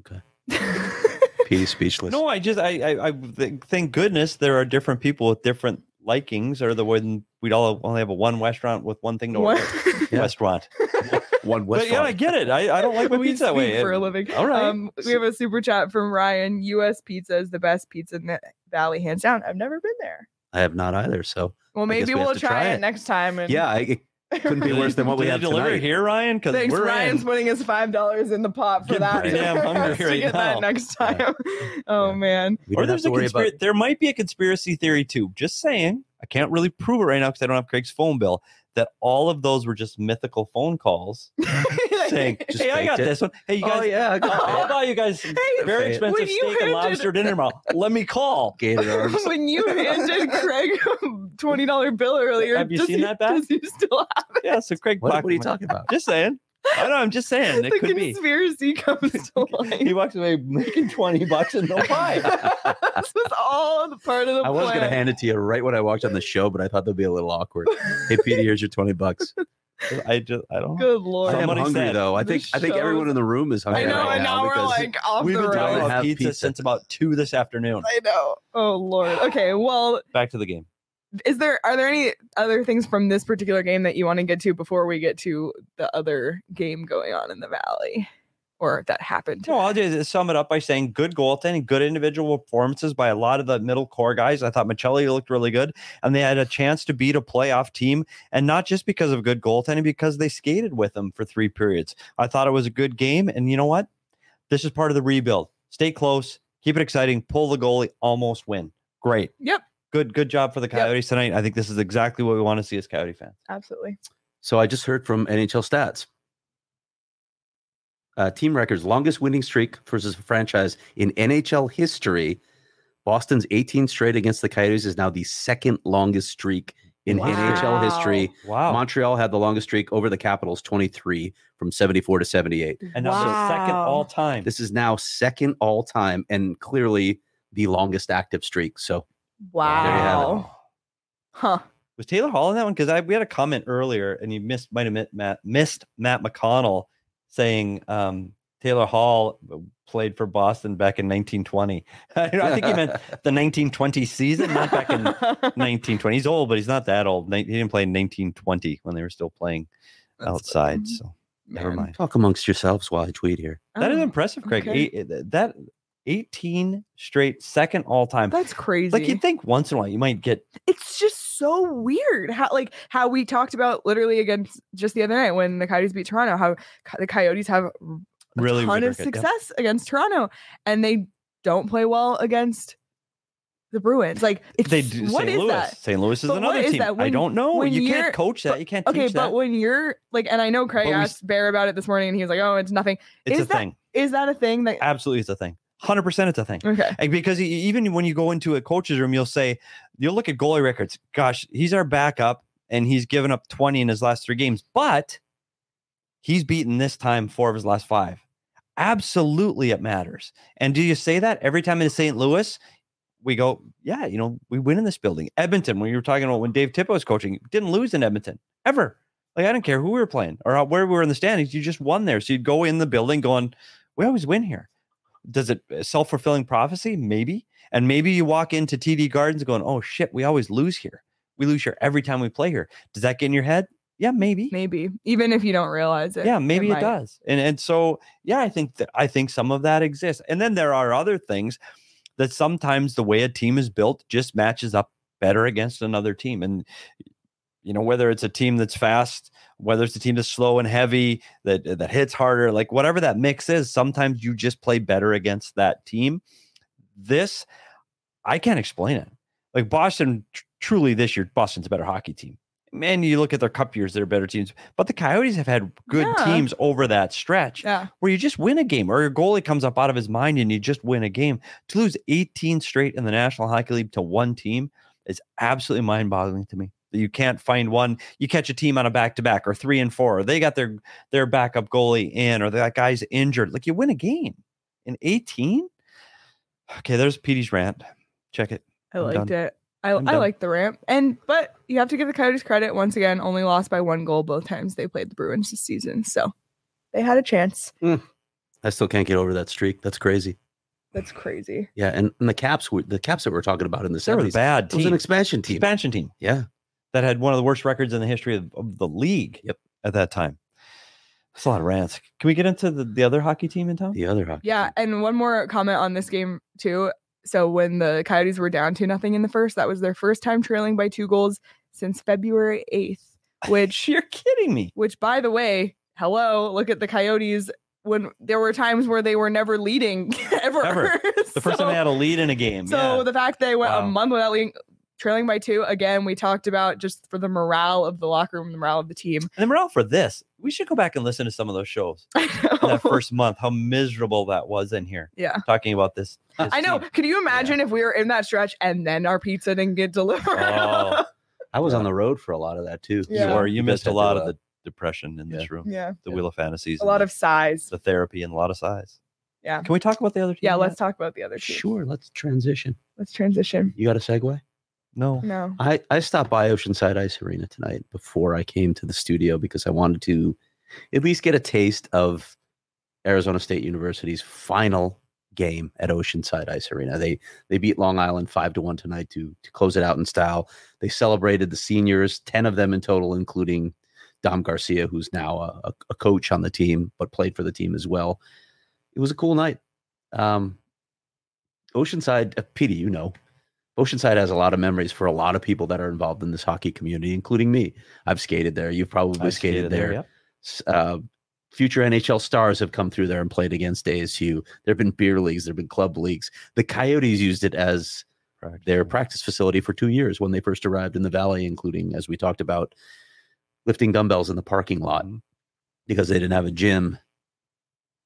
Okay. P speechless. No, I just I I, I th- thank goodness there are different people with different likings, or the when we'd all only have a one restaurant with one thing to order. Yeah. Restaurant. One West But yeah, I get it. I, I don't like my we pizza that way. for a living. All right. Um, we have a super chat from Ryan. U.S. pizza is the best pizza in the valley, hands down. I've never been there. I have not either. So Well, maybe we we'll try, try it it. next time. And yeah, I, it couldn't be worse than what we have deliver tonight. here, Ryan? Because Thanks, we're Ryan's in. putting us five dollars in the pot for Getting that. pretty damn hungry to right get now. that next Yeah. time. oh Yeah. man. Or there's a conspiracy. about. There might be a conspiracy theory too. Just saying. I can't really prove it right now because I don't have Craig's phone bill. That all of those were just mythical phone calls saying, Just "Hey, I got it. this one. Hey, you guys, Oh guys, yeah, I got I'll, I'll buy you guys Hey, very expensive you steak and handed- lobster dinner tomorrow. Let me call." gated when you handed Craig a twenty dollar bill earlier, Have you does seen he- that back? Does he still have it? Yeah, so Craig. What, what are you money. talking about? Just saying. I know. I'm just saying. It the could be. conspiracy comes to light? He walks away making twenty bucks and no pie. this was all the part of the I was going to hand it to you right when I walked on the show, but I thought that'd be a little awkward. Hey, Peter, here's your twenty bucks. I just. I don't. Good lord. I am hungry said though. I the think I think everyone in the room is I hungry. know, right and now now we're like off we've the been talking rails. rails. about Have pizza, pizza. since about two this afternoon. I know. Oh lord. Okay. Well, Back to the game. Is there are there any other things from this particular game that you want to get to before we get to the other game going on in the valley, or that happened? No, I'll just sum it up by saying good goaltending, good individual performances by a lot of the middle core guys. I thought Maccelli looked really good, and they had a chance to beat a playoff team, and not just because of good goaltending, because they skated with them for three periods. I thought it was a good game, and you know what? This is part of the rebuild. Stay close, keep it exciting, pull the goalie, almost win. Great. Yep. Good, good job for the Coyotes tonight. I think this is exactly what we want to see as Coyote fans. Absolutely. So I just heard from NHL stats. Uh, team records longest winning streak versus a franchise in NHL history. Boston's 18 straight against the Coyotes is now the second longest streak in NHL history. Wow. Montreal had the longest streak over the Capitals, 23 from 74 to 78. and now the second all time. This is now second all time and clearly the longest active streak. So Wow. There you have it. Huh. Was Taylor Hall in that one? Because I we had a comment earlier, and you missed might have mit- Matt missed Matt McConnell saying um, Taylor Hall played for Boston back in 1920. I think he meant the 1920 season, not back in 1920. He's old, but he's not that old. He didn't play in 1920 when they were still playing That's- outside. So never mind. talk amongst yourselves while I tweet here. That is Oh, impressive, Craig. okay. Eight- that 18 straight, second all time. That's crazy. Like you'd think once in a while you might get it's just so weird how like how we talked about literally against just the other night when the Coyotes beat Toronto, how the Coyotes have really ton of yeah. success against Toronto and they don't play well against the Bruins. Like it's They do what St. is Louis. that? St. Louis is But another is team. that? I don't know. You can't coach that. but- You can't Okay, teach but that. when you're like, and I know Craig we- asked Bear about it this morning, and he was like, "Oh, it's nothing." it's is a that- thing. Is that a thing that? Absolutely, it's a thing. Hundred percent, it's a thing. Okay. And because even when you go into a coach's room, you'll say, you'll look at goalie records. Gosh, he's our backup, and he's given up twenty in his last three games, but he's beaten this time four of his last five. Absolutely, it matters. And do you say that every time in St. Louis? We go, yeah, you know, we win in this building. Edmonton, when you were talking about when Dave Tippett was coaching, didn't lose in Edmonton ever. Like I don't care who we were playing or how, where we were in the standings, you just won there. So you'd go in the building going, we always win here. Does it uh, self fulfilling prophecy? Maybe. And maybe you walk into TD Gardens going, oh shit, we always lose here. We lose here every time we play here. Does that get in your head? Yeah, maybe. Maybe even if you don't realize it. Yeah, maybe it, might. does. And and so yeah, I think that I think some of that exists. And then there are other things that sometimes the way a team is built just matches up better against another team. And you know, whether it's a team that's fast, whether it's a team that's slow and heavy, that that hits harder, like whatever that mix is, sometimes you just play better against that team. This, I can't explain it. Like Boston, tr- truly this year, Boston's a better hockey team. Man, you look at their cup years, they're better teams. But the Coyotes have had good Yeah. teams over that stretch Yeah. where you just win a game or your goalie comes up out of his mind and you just win a game. To lose 18 straight in the National Hockey League to one team is absolutely mind boggling to me. That you can't find one, you catch a team on a back to back or three and four, or they got their their backup goalie in, or that guy's injured. Like you win a game in 18. Okay, there's Petey's rant. Check it. I I'm liked done. it. I, I'm I like the ramp. And but you have to give the Coyotes credit once again, only lost by one goal both times they played the Bruins this season. So they had a chance. Hmm. I still can't get over that streak. That's crazy. That's crazy. Yeah, and, and the Caps, were, the Caps that we're talking about in the They were a seventies, bad it was an expansion team. Expansion team Yeah, that had one of the worst records in the history of, of the league Yep. at that time. That's a lot of rants. Can we get into the, the other hockey team in town? the other hockey. Yeah, team. and one more comment on this game too. So when the Coyotes were down to nothing in the first, that was their first time trailing by two goals since February 8th, which You're kidding me. which by the way, hello, look at the Coyotes when there were times where they were never leading ever. Ever. The first time they had a lead in a game. So yeah. the fact they went Wow. a month without leading, trailing by two, again, we talked about just for the morale of the locker room, the morale of the team. and the morale for this, we should go back and listen to some of those shows in that first month, how miserable that was in here. Yeah. Talking about this. this I know. team. Could you imagine if we were in that stretch and then our pizza didn't get delivered? Oh, I was on the road for a lot of that too. you Yeah. were. You missed a lot uh, of the depression in this room. yeah. The Yeah. Wheel of Fantasies. A lot the, of size. the therapy and a lot of size. Yeah. Can we talk about the other team? Yeah, yet? let's talk about the other team. Sure, let's transition. Let's transition. You got a segue? No. No. I, I stopped by Oceanside Ice Arena tonight before I came to the studio because I wanted to at least get a taste of Arizona State University's final game at Oceanside Ice Arena. They they beat Long Island five to one tonight to to close it out in style. They celebrated the seniors, ten of them in total, including Dom Garcia, who's now a, a- a coach on the team but played for the team as well. It was a cool night. Um, Oceanside, uh, Petey, you know, Oceanside has a lot of memories for a lot of people that are involved in this hockey community, including me. I've skated there. You've probably I skated, there. S- Uh, future NHL stars have come through there and played against ASU. There have been beer leagues, there have been club leagues. The Coyotes used it as Correct. their practice facility for two years when they first arrived in the valley, including, as we talked about, lifting dumbbells in the parking lot Mhm. because they didn't have a gym.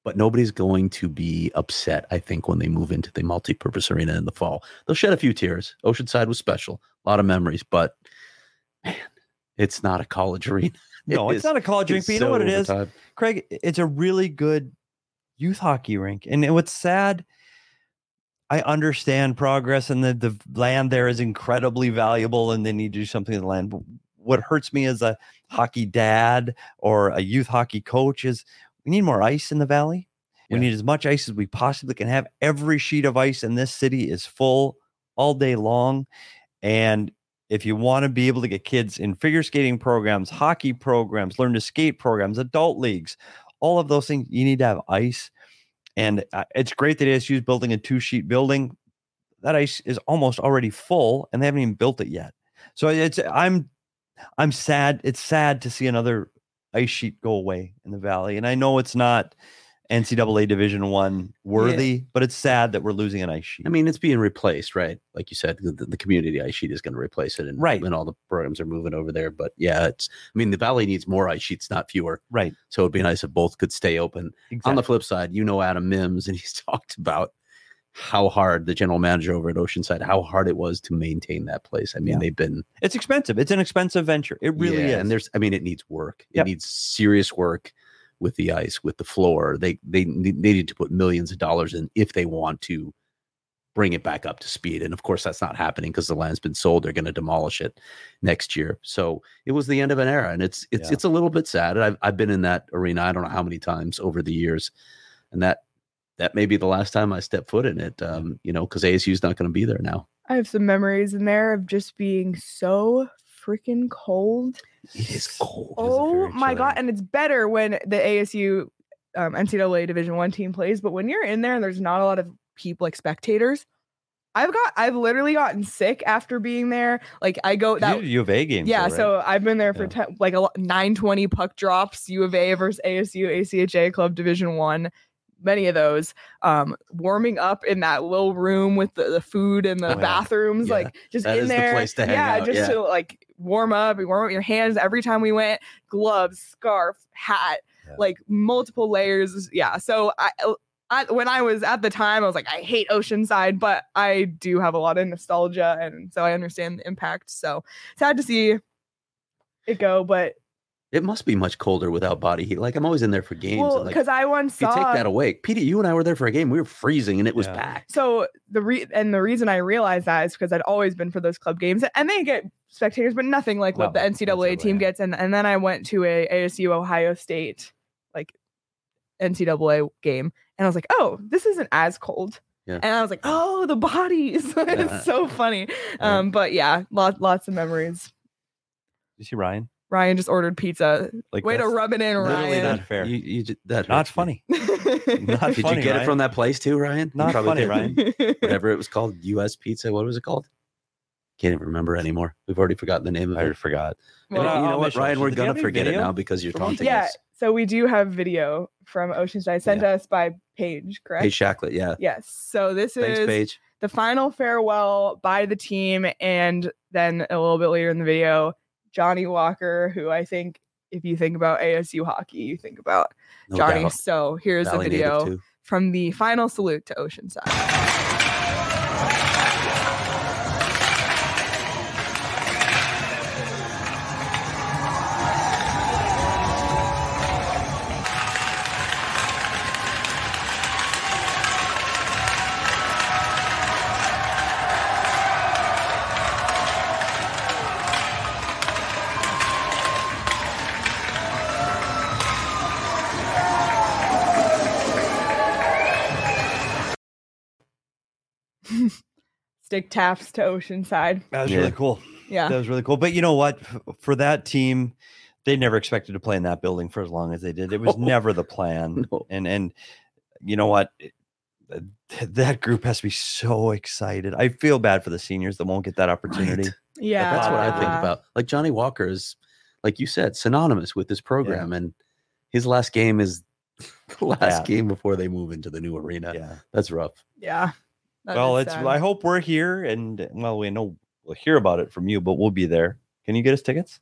But nobody's going to be upset, I think, when they move into the multi-purpose arena in the fall. They'll shed a few tears. Oceanside was special, a lot of memories, but man, it's not a college arena. No, It it's is- not a college rink. But you know so what it is? overtime. Craig, it's a really good youth hockey rink. And and what's sad, I understand progress and the, the land there is incredibly valuable and they need to do something with the land. But what hurts me as a hockey dad or a youth hockey coach is we need more ice in the valley. We Yeah. need as much ice as we possibly can have. Every sheet of ice in this city is full all day long. And if you want to be able to get kids in figure skating programs, hockey programs, learn to skate programs, adult leagues, all of those things, you need to have ice. And uh, it's great that ASU is building a two sheet building. That ice is almost already full, and they haven't even built it yet. So it's I'm I'm sad. It's sad to see another ice sheet go away in the valley. And I know it's not NCAA Division One worthy, but it's sad that we're losing an ice sheet. I mean, it's being replaced, right? Like you said, the, the community ice sheet is going to replace it, and Right. when all the programs are moving over there. But yeah, it's. I mean, the Valley needs more ice sheets, not fewer. right. So it'd be nice if both could stay open. Exactly. On the flip side, you know Adam Mims, and he's talked about how hard the general manager over at Oceanside, how hard it was to maintain that place. I mean, Yeah. they've been it's expensive. It's an expensive venture. It really yeah, is. and there's, I mean, it needs work. It Yep. needs serious work with the ice, with the floor. They they they need to put millions of dollars in if they want to bring it back up to speed. And of course, that's not happening because the land's been sold. They're going to demolish it next year. So it was the end of an era, and it's it's Yeah. it's a little bit sad. I've I've been in that arena. I don't know how many times over the years, and that that may be the last time I step foot in it. Um, you know, because ASU is not going to be there now. I have some memories in there of just being so freaking cold. It is cold. Oh very my god! And it's better when the ASU um, NCAA Division One team plays, but when you're in there and there's not a lot of people like spectators, I've got I've literally gotten sick after being there. Like I go that you did U of A games. yeah, though, right? so I've been there for Yeah. ten, like a nine twenty puck drops, U of A versus ASU, ACHA Club Division One, many of those. Um, warming up in that little room with the, the food and the Oh, yeah. bathrooms, Yeah, like just that in the there. hang yeah, out, just yeah. to like warm up, and warm up your hands every time we went. Gloves, scarf, hat, like multiple layers. Yeah, so I. I, when I was at the time, I was like, I hate Oceanside, but I do have a lot of nostalgia, and so I understand the impact. So sad to see it go, but It must be much colder without body heat. Like I'm always in there for games. well, and like, because I once if you take that away, Petey, you and I were there for a game. We were freezing and it was Yeah. packed. so the re- and the reason I realized that is because I'd always been for those club games, and they get spectators, but nothing like what No, the NCAA NCAA, team yeah. gets. And and then I went to a ASU Ohio State like NCAA game, and I was like, oh, this isn't as cold. Yeah. And I was like, oh, the bodies. It's so funny. Yeah. Um, but yeah, lots lots of memories. you see Ryan? Ryan just ordered pizza. Like Way to rub it in, literally Ryan. not fair. You, you ju- that Not funny. Not Did funny, you get Ryan. it from that place too, Ryan? Not probably funny, did. Ryan. Whatever it was called, U.S. Pizza. What was it called? Can't even remember anymore. We've already forgotten the name of I it. forgot. And uh, Well, you know what. Ryan? We're gonna have any forget it now because you're from- taunting yeah, us. so we do have video from Ocean's Oceanside sent Yeah. us by Paige, correct? Hey, Shacklet. Yeah. Yes. So this Thanks, is Paige. the final farewell by the team, and then a little bit later in the video, Johnny Walker, who I think if you think about ASU hockey, you think about No Johnny. doubt. So here's Valley the native, video from the final salute to Oceanside. Stick taps to Oceanside. That was Yeah. really cool. Yeah. That was really cool. But you know what? F- For that team, they never expected to play in that building for as long as they did. It was No. never the plan. No. And and you know what? That group has to be so excited. I feel bad for the seniors that won't get that opportunity. Right. Yeah. But that's what I think about. Like Johnny Walker is, like you said, synonymous with this program, and his last game is the last Yeah. game before they move into the new arena. Yeah. That's rough. Yeah. That well, it's. sad. I hope we're here, and well, we know we'll hear about it from you, but we'll be there. Can you get us tickets?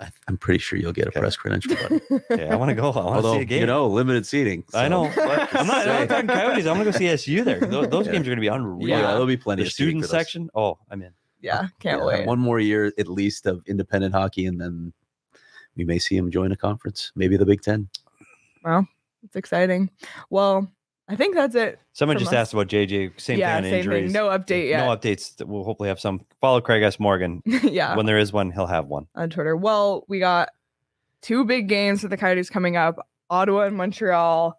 I, I'm pretty sure you'll get a Okay. press credential. buddy. Okay, I want to go. I want to Although see a game. you know, limited seating. I so- know. I'm not, I'm not talking Coyotes. I'm gonna go see SU there. Those, those Yeah. games are gonna be unreal. Yeah, Yeah. there'll be plenty the of seating student section. Oh, I'm in. Uh, yeah. Can't Yeah, wait. One more year at least of independent hockey, and then we may see him join a conference, maybe the Big Ten. Well, It's exciting. Well, I think that's it. Someone just us. asked about JJ. Same yeah, kind of same injuries. thing. No update yet. No updates. We'll hopefully have some. Follow Craig S. Morgan. yeah. When there is one, he'll have one. on Twitter. Well, we got two big games for the Coyotes coming up Ottawa and Montreal.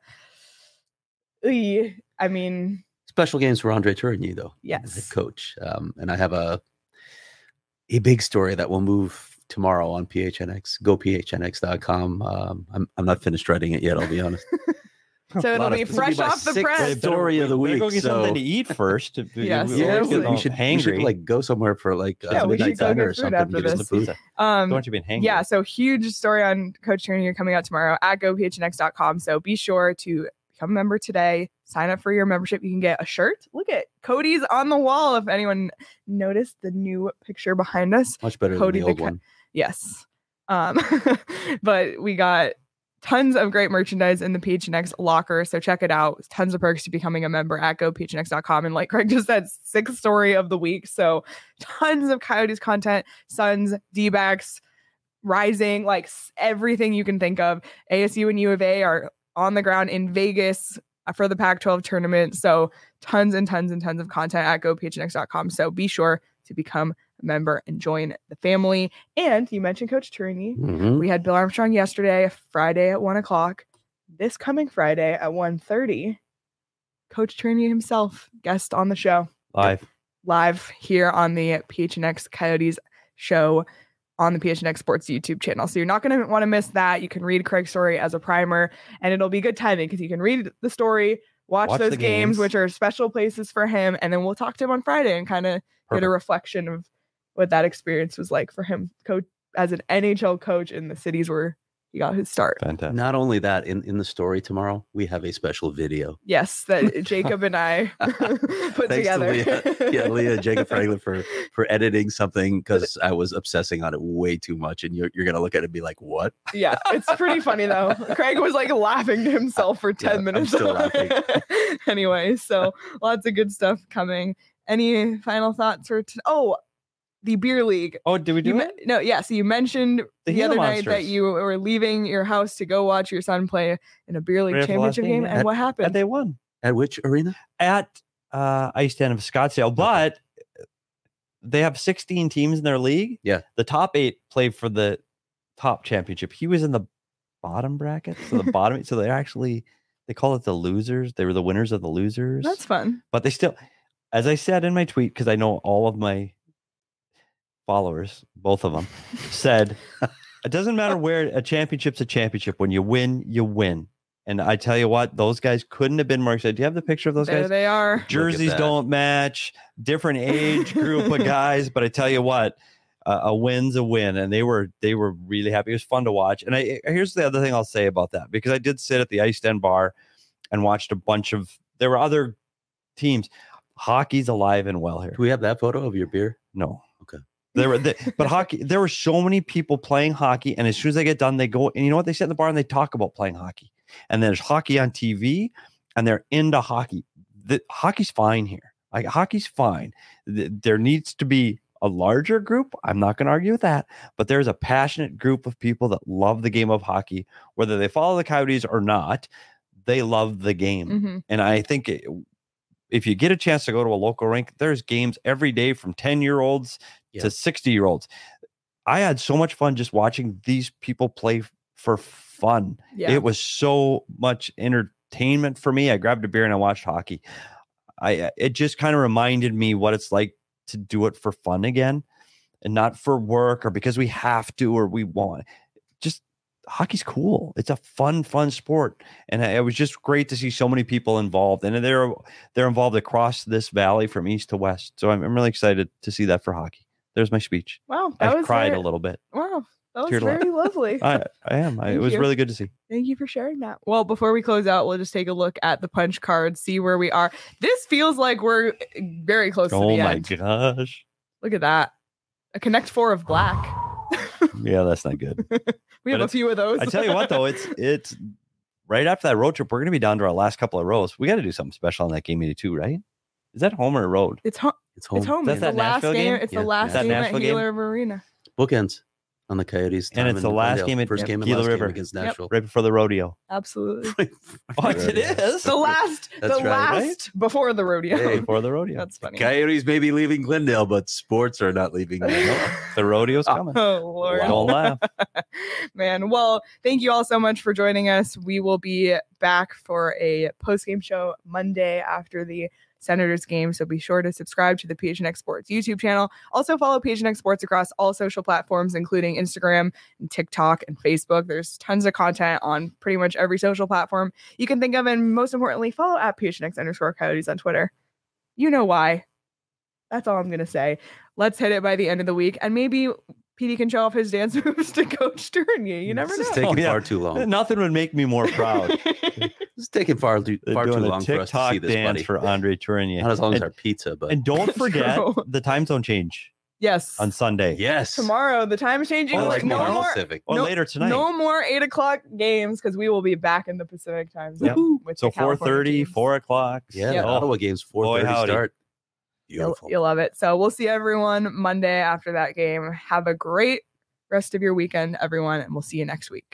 Eey, I mean, Special games for Andre Tourigny, though. the yes. coach. Um, and I have a a big story that will move tomorrow on PHNX. Go PHNX.com. Um, I'm I'm not finished writing it yet. I'll be honest. So it'll be this be fresh off the press. story of the We better Go week, get something so- to eat first. If Yes, we- Yeah, we're seriously. getting all we should we should hangry. like go somewhere for like Yeah, a we should midnight go diner get or something. after the this. food. Don't Um, you being hangry. yeah, so huge story on Coach Tourigny coming out tomorrow at gophnx.com. So be sure to Become a member today. Sign up for your membership. You can get a shirt. Look at Cody's on the wall. If anyone noticed the new picture behind us, Much better Cody than the the old Ca- one. Yes. Um, but we got tons of great merchandise in the PHNX locker. So check it out. Tons of perks to becoming a member at gophnx.com. And like Craig just said, sixth story of the week. So tons of Coyotes content, Suns, D backs, Rising, like everything you can think of. ASU and U of A are on the ground in Vegas uh, for the Pac 12 tournament. So tons and tons and tons of content at gophnx.com. So be sure to become member and join the family. And you mentioned Coach Tourigny. Mhm. We had Bill Armstrong yesterday, Friday at one o'clock. This coming Friday at 1.30, Coach Tourigny himself, guest on the show, Live. live here on the PHNX Coyotes show on the PHNX Sports YouTube channel. So you're not going to want to miss that. You can read Craig's story as a primer, and it'll be good timing because you can read the story, watch, Watch those games, games. which are special places for him, and then we'll talk to him on Friday and kind of get a reflection of what that experience was like for him, coach as an NHL coach in the cities where he got his start. Fantastic. Not only that, in, in the story tomorrow, we have a special video. Yes, that Jacob and I put Thanks to together. Leah. Yeah, Leah, Jacob Franklin for for editing something because I was obsessing on it way too much, and you're you're gonna look at it and be like, "What?" yeah, it's pretty funny though. Craig was like laughing to himself for 10 Yeah, I'm minutes. still laughing. anyway, so lots of good stuff coming. Any final thoughts for t- oh the beer league? Oh, did we You do me- it? no, yeah. So you mentioned The the, other Gila night that you were leaving your house to go watch your son play in a beer league Right after the last championship game, game, yeah. and what And happened? they won At which arena? at uh, Ice Den of Scottsdale, but they have 16 teams in their league. Yeah. The top eight play for the top championship. He was in the bottom bracket, so the bottom. So they're actually they call it the losers. They were the winners of the losers. That's fun. but they still, as I said in my tweet, because I know all of my followers, both of them, said it doesn't matter where a championship's a championship. When you win, you win. And I tell you what, those guys couldn't have been more excited. Do you have the picture of those there guys? they are. Jerseys don't match, different age group of guys, but I tell you what, uh, a win's a win, and they were they were really happy. It was fun to watch. And I here's the other thing I'll say about that because I did sit at the Ice Den bar and watched a bunch of. There were other teams. Hockey's alive and well here. Do we have that photo of your beer? No. There were, the, but hockey. There were so many people playing hockey, and as soon as they get done, they go and you know what? They sit in the bar and they talk about playing hockey. And there's hockey on TV, and they're into hockey. The hockey's fine here. Like hockey's fine. Th- There needs to be a larger group. I'm not going to argue with that, but there's a passionate group of people that love the game of hockey, whether they follow the Coyotes or not. They love the game. hmm And I think it- if you get a chance to go to a local rink, there's games every day from 10 year olds Yeah. to 60 year olds. I had so much fun just watching these people play f- for fun. Yeah. It was so much entertainment for me. I grabbed a beer and I watched hockey. I uh, it just kind of reminded me what it's like to do it for fun again and not for work or because we have to or we want. Just hockey's cool. It's a fun, fun sport, and it was just great to see so many people involved. And they're they're involved across this valley from east to west. So I'm, I'm really excited to see that for hockey. There's my speech. wow. That I was cried very- a little bit. Wow. That was Teared very lovely. I, I am. I, it was you. really good to see. Thank you for sharing that. Well, before we close out, we'll just take a look at the punch card, see where we are. This feels like we're eh, very close to the end. Oh my gosh. Look at that. A Connect Four of Black. Yeah, that's not good. we have a it's- few of those. I tell you what, though, it's it's right after that road trip. We're gonna be down to our last couple of rows. We got to do something special on that game eighty two, right? Is that home or road? it's home. It's home. It's home. That's It's that the last Nashville game. game? It's Yeah. the last game at Nashville game? Gila River Arena. Bookends on the Coyotes. And it's the last Glendale. game at first Yep. game and Gila last River. game against Yep. Right before the rodeo. Absolutely. What it is? The last. That's the right, right? last before the rodeo. Hey, Before the rodeo. That's funny. Coyotes may be leaving Glendale, but sports are not leaving The rodeo's Ah. coming. Oh Lord. Don't laugh. Man, well, thank you all so much for joining us. We will be back for a post game show Monday after the Senators game. So be sure to subscribe to the PHNX Sports YouTube channel. Also follow PHNX Sports across all social platforms, including Instagram and TikTok and Facebook. There's tons of content on pretty much every social platform you can think of. And most importantly, follow at PHNX underscore coyotes on Twitter. You know why. That's all I'm going to say. Let's hit it by the end of the week. And maybe Petey can show off his dance moves to Coach Tourigny. You never This know. is taking Oh, yeah. far too long. Nothing would make me more proud. It's taking far too far too doing a long for us to see this, dance buddy. for Andre Tourigny. Not as long as our pizza, but and don't forget the time zone change Yes. on Sunday. yes, Tomorrow, the time is changing. Oh, like like no tomorrow? more, Pacific. Or No- later tonight. no more eight o'clock games because we will be back in the Pacific time zone. Yep. With so the California 4.30, 4 o'clock. Yeah, Yeah. the Ottawa game's four Boy, thirty howdy. start. You'll, you'll love it. So we'll see everyone Monday after that game. Have a great rest of your weekend, everyone, and we'll see you next week.